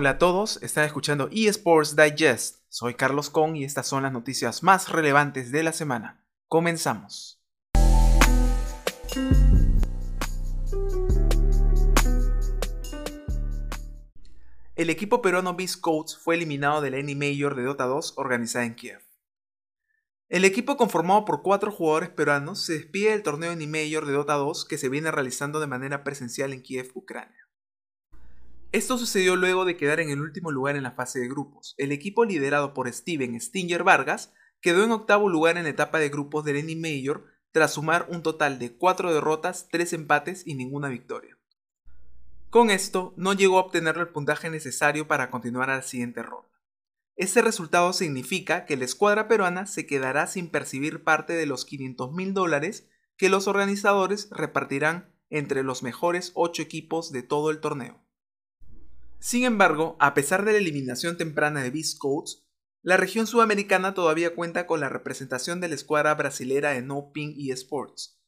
Hola a todos, están escuchando eSports Digest. Soy Carlos Con y estas son las noticias más relevantes de la semana. Comenzamos. El equipo peruano Beast fue eliminado de la N Major de Dota 2 organizada en Kiev. El equipo conformado por cuatro jugadores peruanos se despide del torneo N Major de Dota 2 que se viene realizando de manera presencial en Kiev, Ucrania. Esto sucedió luego de quedar en el último lugar en la fase de grupos. El equipo liderado por Steven Stinger Vargas quedó en octavo lugar en la etapa de grupos del Any Major tras sumar un total de 4 derrotas, 3 empates y ninguna victoria. Con esto, no llegó a obtener el puntaje necesario para continuar a la siguiente ronda. Este resultado significa que la escuadra peruana se quedará sin percibir parte de los 500 mil dólares que los organizadores repartirán entre los mejores 8 equipos de todo el torneo. Sin embargo, a pesar de la eliminación temprana de Beast la región sudamericana todavía cuenta con la representación de la escuadra brasilera de No Ping eSports,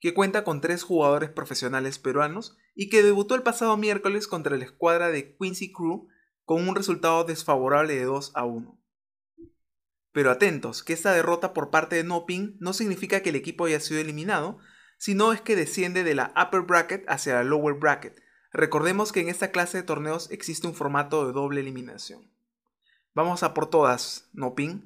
que cuenta con tres jugadores profesionales peruanos y que debutó el pasado miércoles contra la escuadra de Quincy Crew con un resultado desfavorable de 2 a 1. Pero atentos, que esta derrota por parte de No Ping no significa que el equipo haya sido eliminado, sino es que desciende de la upper bracket hacia la lower bracket, Recordemos que en esta clase de torneos existe un formato de doble eliminación. Vamos a por todas, ¿no ping?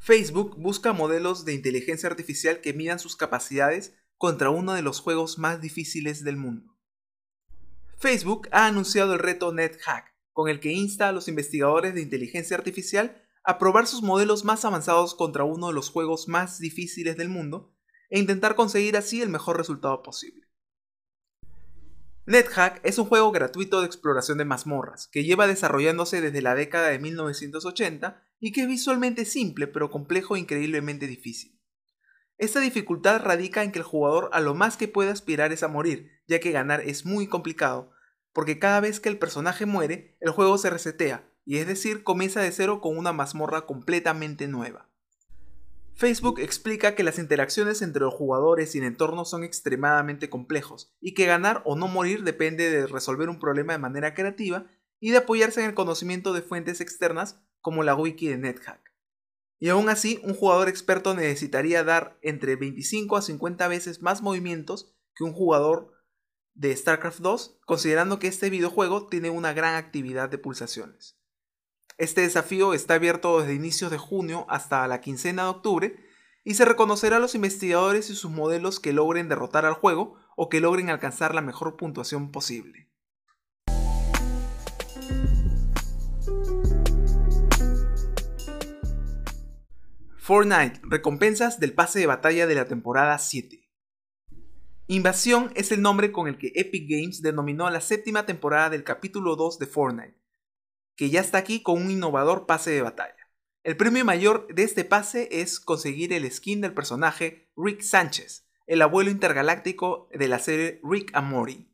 Facebook busca modelos de inteligencia artificial que midan sus capacidades contra uno de los juegos más difíciles del mundo. Facebook ha anunciado el reto NetHack, con el que insta a los investigadores de inteligencia artificial a probar sus modelos más avanzados contra uno de los juegos más difíciles del mundo e intentar conseguir así el mejor resultado posible. NetHack es un juego gratuito de exploración de mazmorras que lleva desarrollándose desde la década de 1980 y que es visualmente simple pero complejo e increíblemente difícil. Esta dificultad radica en que el jugador a lo más que puede aspirar es a morir, ya que ganar es muy complicado, porque cada vez que el personaje muere, el juego se resetea, y es decir, comienza de cero con una mazmorra completamente nueva. Facebook explica que las interacciones entre los jugadores y el entorno son extremadamente complejos y que ganar o no morir depende de resolver un problema de manera creativa y de apoyarse en el conocimiento de fuentes externas como la wiki de NetHack. Y aún así, un jugador experto necesitaría dar entre 25 a 50 veces más movimientos que un jugador de StarCraft 2, considerando que este videojuego tiene una gran actividad de pulsaciones. Este desafío está abierto desde inicios de junio hasta la quincena de octubre y se reconocerá a los investigadores y sus modelos que logren derrotar al juego o que logren alcanzar la mejor puntuación posible. Fortnite, recompensas del pase de batalla de la temporada 7. Invasión es el nombre con el que Epic Games denominó la séptima temporada del capítulo 2 de Fortnite, que ya está aquí con un innovador pase de batalla. El premio mayor de este pase es conseguir el skin del personaje Rick Sánchez, el abuelo intergaláctico de la serie Rick Amori.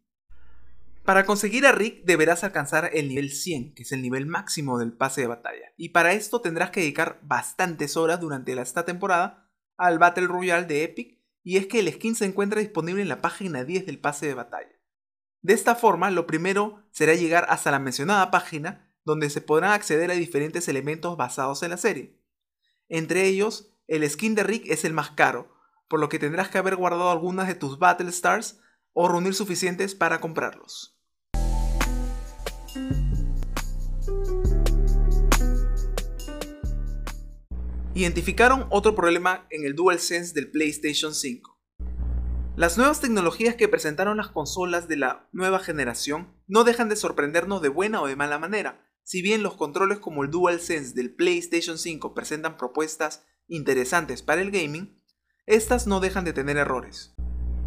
Para conseguir a Rick deberás alcanzar el nivel 100, que es el nivel máximo del pase de batalla, y para esto tendrás que dedicar bastantes horas durante esta temporada al Battle Royale de Epic, y es que el skin se encuentra disponible en la página 10 del pase de batalla. De esta forma, lo primero será llegar hasta la mencionada página donde se podrán acceder a diferentes elementos basados en la serie. Entre ellos, el skin de Rick es el más caro, por lo que tendrás que haber guardado algunas de tus Battle Stars o reunir suficientes para comprarlos. Identificaron otro problema en el DualSense del PlayStation 5. Las nuevas tecnologías que presentaron las consolas de la nueva generación no dejan de sorprendernos de buena o de mala manera, si bien los controles como el DualSense del PlayStation 5 presentan propuestas interesantes para el gaming, estas no dejan de tener errores.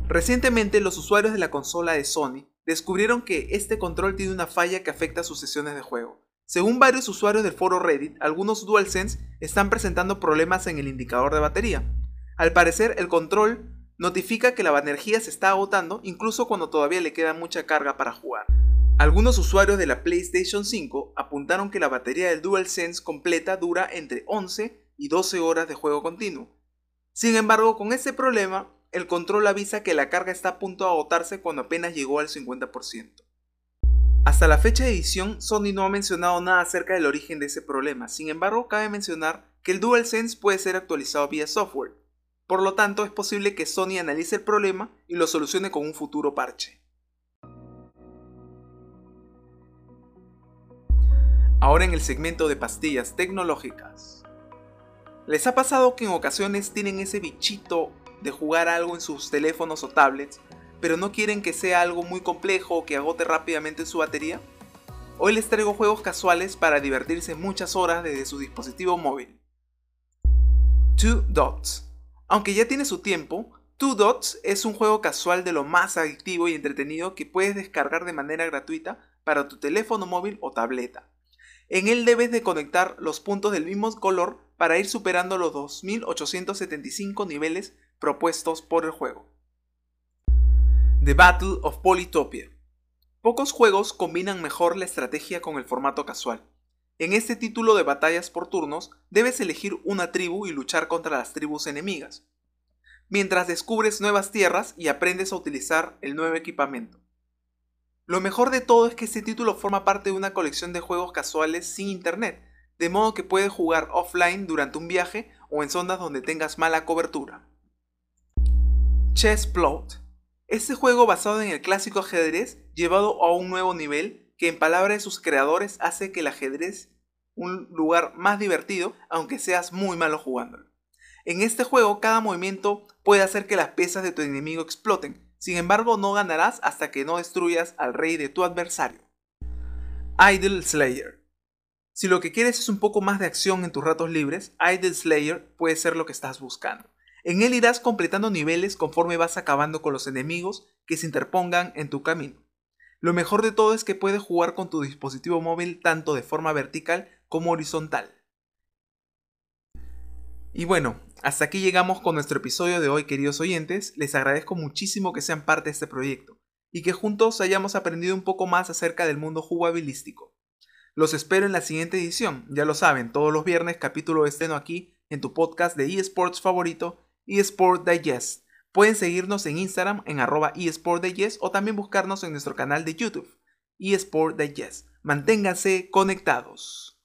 Recientemente los usuarios de la consola de Sony descubrieron que este control tiene una falla que afecta sus sesiones de juego. Según varios usuarios del foro Reddit, algunos DualSense están presentando problemas en el indicador de batería. Al parecer, el control notifica que la energía se está agotando incluso cuando todavía le queda mucha carga para jugar. Algunos usuarios de la PlayStation 5 apuntaron que la batería del DualSense completa dura entre 11 y 12 horas de juego continuo. Sin embargo, con este problema, el control avisa que la carga está a punto de agotarse cuando apenas llegó al 50%. Hasta la fecha de edición, Sony no ha mencionado nada acerca del origen de ese problema, sin embargo cabe mencionar que el DualSense puede ser actualizado vía software, por lo tanto es posible que Sony analice el problema y lo solucione con un futuro parche. Ahora en el segmento de pastillas tecnológicas. ¿Les ha pasado que en ocasiones tienen ese bichito de jugar algo en sus teléfonos o tablets, pero no quieren que sea algo muy complejo o que agote rápidamente su batería? Hoy les traigo juegos casuales para divertirse muchas horas desde su dispositivo móvil. Two Dots. Aunque ya tiene su tiempo, Two Dots es un juego casual de lo más adictivo y entretenido que puedes descargar de manera gratuita para tu teléfono móvil o tableta. En él debes de conectar los puntos del mismo color para ir superando los 2875 niveles propuestos por el juego. The Battle of Polytopia. Pocos juegos combinan mejor la estrategia con el formato casual. En este título de batallas por turnos, debes elegir una tribu y luchar contra las tribus enemigas, mientras descubres nuevas tierras y aprendes a utilizar el nuevo equipamiento. Lo mejor de todo es que este título forma parte de una colección de juegos casuales sin internet, de modo que puedes jugar offline durante un viaje o en zonas donde tengas mala cobertura. Chess Plot. Este juego basado en el clásico ajedrez llevado a un nuevo nivel que en palabras de sus creadores hace que el ajedrez un lugar más divertido aunque seas muy malo jugándolo. En este juego cada movimiento puede hacer que las piezas de tu enemigo exploten, sin embargo no ganarás hasta que no destruyas al rey de tu adversario. Idle Slayer si lo que quieres es un poco más de acción en tus ratos libres, Idle Slayer puede ser lo que estás buscando. En él irás completando niveles conforme vas acabando con los enemigos que se interpongan en tu camino. Lo mejor de todo es que puedes jugar con tu dispositivo móvil tanto de forma vertical como horizontal. Y bueno, hasta aquí llegamos con nuestro episodio de hoy queridos oyentes, les agradezco muchísimo que sean parte de este proyecto y que juntos hayamos aprendido un poco más acerca del mundo jugabilístico. Los espero en la siguiente edición, ya lo saben, todos los viernes capítulo estreno aquí en tu podcast de eSports favorito, eSport Digest. Pueden seguirnos en Instagram en arroba eSportDigest o también buscarnos en nuestro canal de YouTube, eSport Digest. Manténganse conectados.